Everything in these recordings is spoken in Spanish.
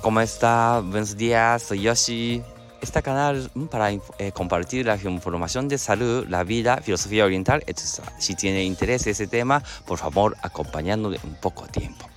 ¿cómo está? Buenos días, soy Yoshi. Este canal para eh, compartir la información de salud, la vida, filosofía oriental, etc. Si tiene interés ese tema, por favor, acompañándole un poco tiempo.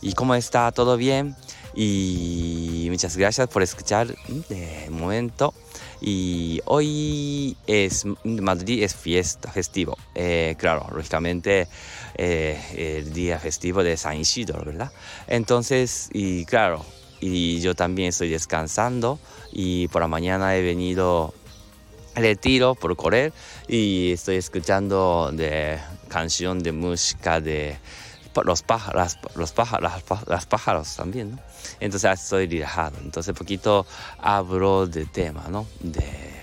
¿Y cómo está? ¿Todo bien? Y muchas gracias por escuchar de momento. Y hoy es Madrid es fiesta, festivo. Eh, claro, lógicamente eh, el día festivo de San Isidro, ¿verdad? Entonces, y claro, y yo también estoy descansando y por la mañana he venido retiro por correr y estoy escuchando de canción de música de los pájaros, los pájaros, las pájaros también, ¿no? Entonces estoy relajado. Entonces poquito hablo de tema, ¿no? De,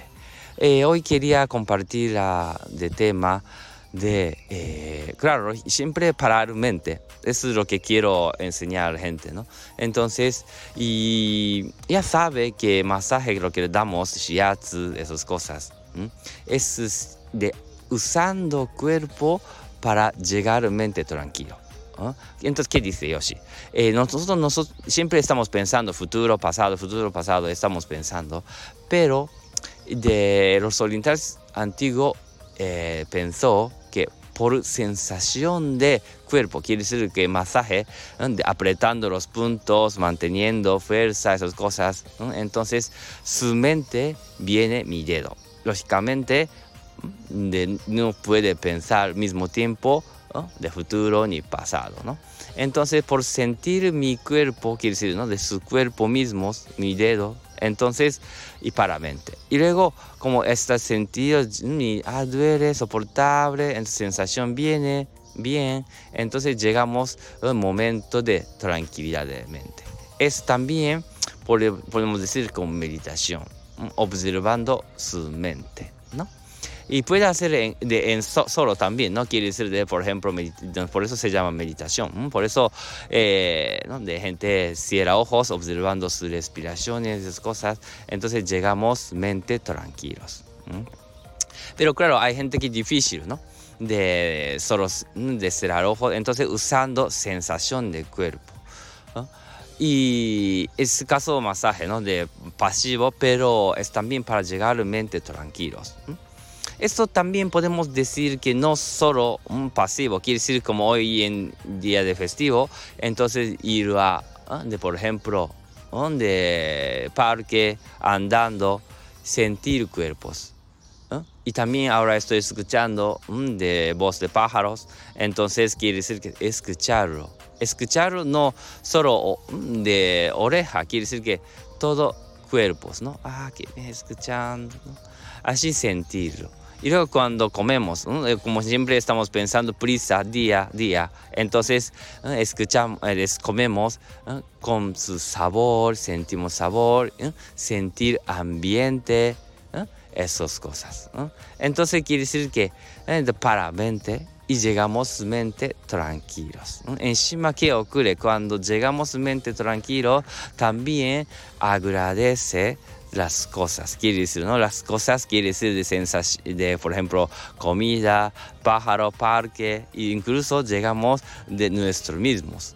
eh, hoy quería compartir la, de tema de, eh, claro, siempre parar mente. Eso es lo que quiero enseñar a la gente, ¿no? Entonces, y ya sabe que masaje, lo que le damos, shiatsu, esas cosas, es de usando cuerpo para llegar mente tranquilo. Entonces, ¿qué dice Yoshi? Eh, nosotros, nosotros siempre estamos pensando futuro, pasado, futuro, pasado, estamos pensando, pero de los orientales antiguos eh, pensó que por sensación de cuerpo, quiere decir que masaje, apretando los puntos, manteniendo fuerza, esas cosas, entonces su mente viene mi dedo. Lógicamente, no puede pensar al mismo tiempo de futuro ni pasado, ¿no? Entonces, por sentir mi cuerpo, quiere decir, ¿no? De su cuerpo mismo, mi dedo, entonces, y para mente. Y luego, como este sentido, mi, ah, duele, soportable, en sensación viene, bien, entonces llegamos a un momento de tranquilidad de mente. Es también, podemos decir, como meditación, observando su mente. Y puede hacer de, solo también, ¿no? Quiere decir, de, por ejemplo, por eso se llama meditación. Por eso, eh, ¿no? gente cierra ojos observando sus respiraciones, esas cosas. Entonces llegamos mente tranquilos. Pero claro, hay gente que es difícil, ¿no? De solo de cerrar ojos, entonces usando sensación del cuerpo. Y es caso de masaje, ¿no? De pasivo, pero es también para llegar a mente tranquilos. Esto también podemos decir que no solo un pasivo, quiere decir como hoy en día de festivo, entonces ir a, ¿ah? de por ejemplo, de parque, andando, sentir cuerpos. ¿ah? Y también ahora estoy escuchando de voz de pájaros, entonces quiere decir que escucharlo. Escucharlo no solo de oreja, quiere decir que todo cuerpos, ¿no? Ah, que me escuchando, Así sentirlo. Y luego cuando comemos, eh, como siempre estamos pensando prisa día a día, entonces escuchamos, eh, comemos con su sabor, sentimos sabor, sentir ambiente, esas cosas. Entonces quiere decir que para mente y llegamos mente tranquilos. Encima, ¿qué ocurre? Cuando llegamos mente tranquilo, también agradece las cosas, quiere decir, ¿no? Las cosas quiere decir de sensación, de, por ejemplo, comida, pájaro, parque, e incluso llegamos de nuestros mismos.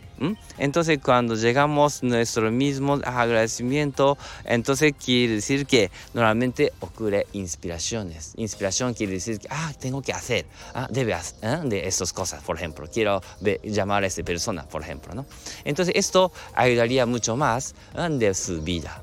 Entonces, cuando llegamos nuestro mismo agradecimiento, entonces quiere decir que normalmente ocurre inspiraciones. Inspiración quiere decir que, ah, tengo que hacer, ah, debe hacer ¿eh? de esas cosas, por ejemplo. Quiero llamar a esa persona, por ejemplo, ¿no? Entonces, esto ayudaría mucho más ¿eh? de su vida.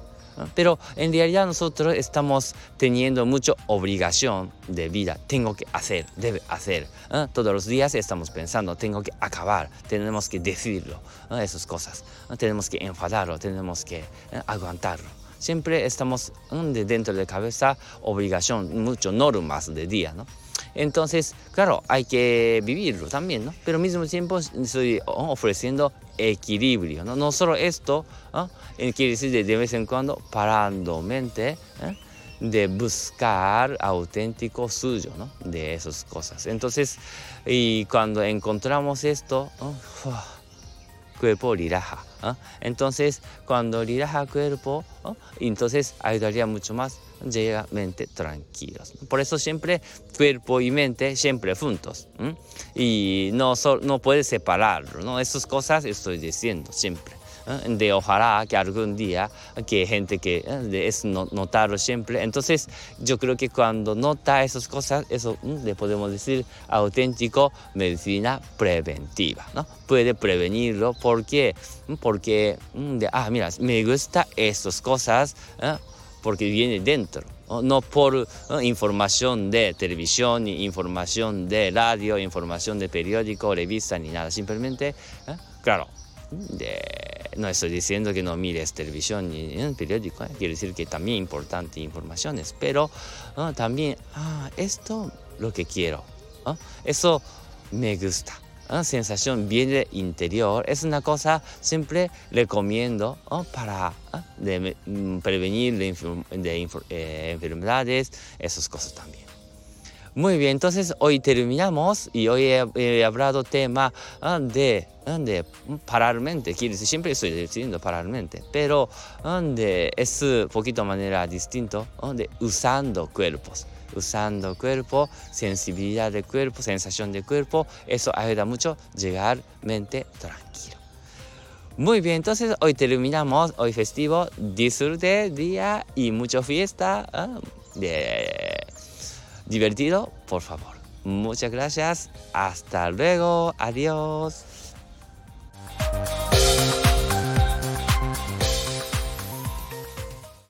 Pero en realidad nosotros estamos teniendo mucha obligación de vida. Tengo que hacer, debe hacer. Todos los días estamos pensando, tengo que acabar, tenemos que decirlo, esas cosas. Tenemos que enfadarlo, tenemos que ¿eh? aguantarlo. Siempre estamos dentro de la cabeza obligación, mucho normas de día, ¿no? Entonces, claro, hay que vivirlo también, ¿no? Pero al mismo tiempo estoy ofreciendo equilibrio, ¿no? No solo esto, ¿no? Eh, quiere decir de, vez en cuando parando mente, ¿eh? de buscar auténtico suyo, ¿no? De esas cosas. Entonces, y cuando encontramos esto, cuerpo relaja. Entonces, cuando relaja el cuerpo, entonces ayudaría mucho más llega mente tranquilos. Por eso siempre cuerpo y mente siempre juntos. Y no, no puedes separarlo. ¿no? Esas cosas estoy diciendo siempre. De ojalá que algún día que gente que es notar siempre. Entonces yo creo que cuando nota esas cosas eso le podemos decir auténtico medicina preventiva no puede prevenirlo. Porque porque ah mira me gusta estas cosas porque viene dentro no por información de televisión, ni información de radio, información de periódico, revista, ni nada. Simplemente, claro, no estoy diciendo que no mires televisión ni periódico, ¿eh? quiero decir que también importante informaciones, pero también, ah, esto lo que quiero, eso me gusta. sensación bien de interior es una cosa siempre recomiendo para mm, prevenir de, eh, enfermedades, esas cosas también. Muy bien, entonces hoy terminamos y hoy he, hablado tema ah, de, ah, de paralmente, quiero decir, siempre estoy diciendo paralmente, pero ah, de, es un poquito manera distinto de usando cuerpos usando cuerpo, sensibilidad del cuerpo, sensación del cuerpo, eso ayuda mucho llegar mente tranquilo. Muy bien, entonces hoy terminamos, hoy festivo, disfrute día y mucha fiesta de divertido, por favor. Muchas gracias. Hasta luego. Adiós.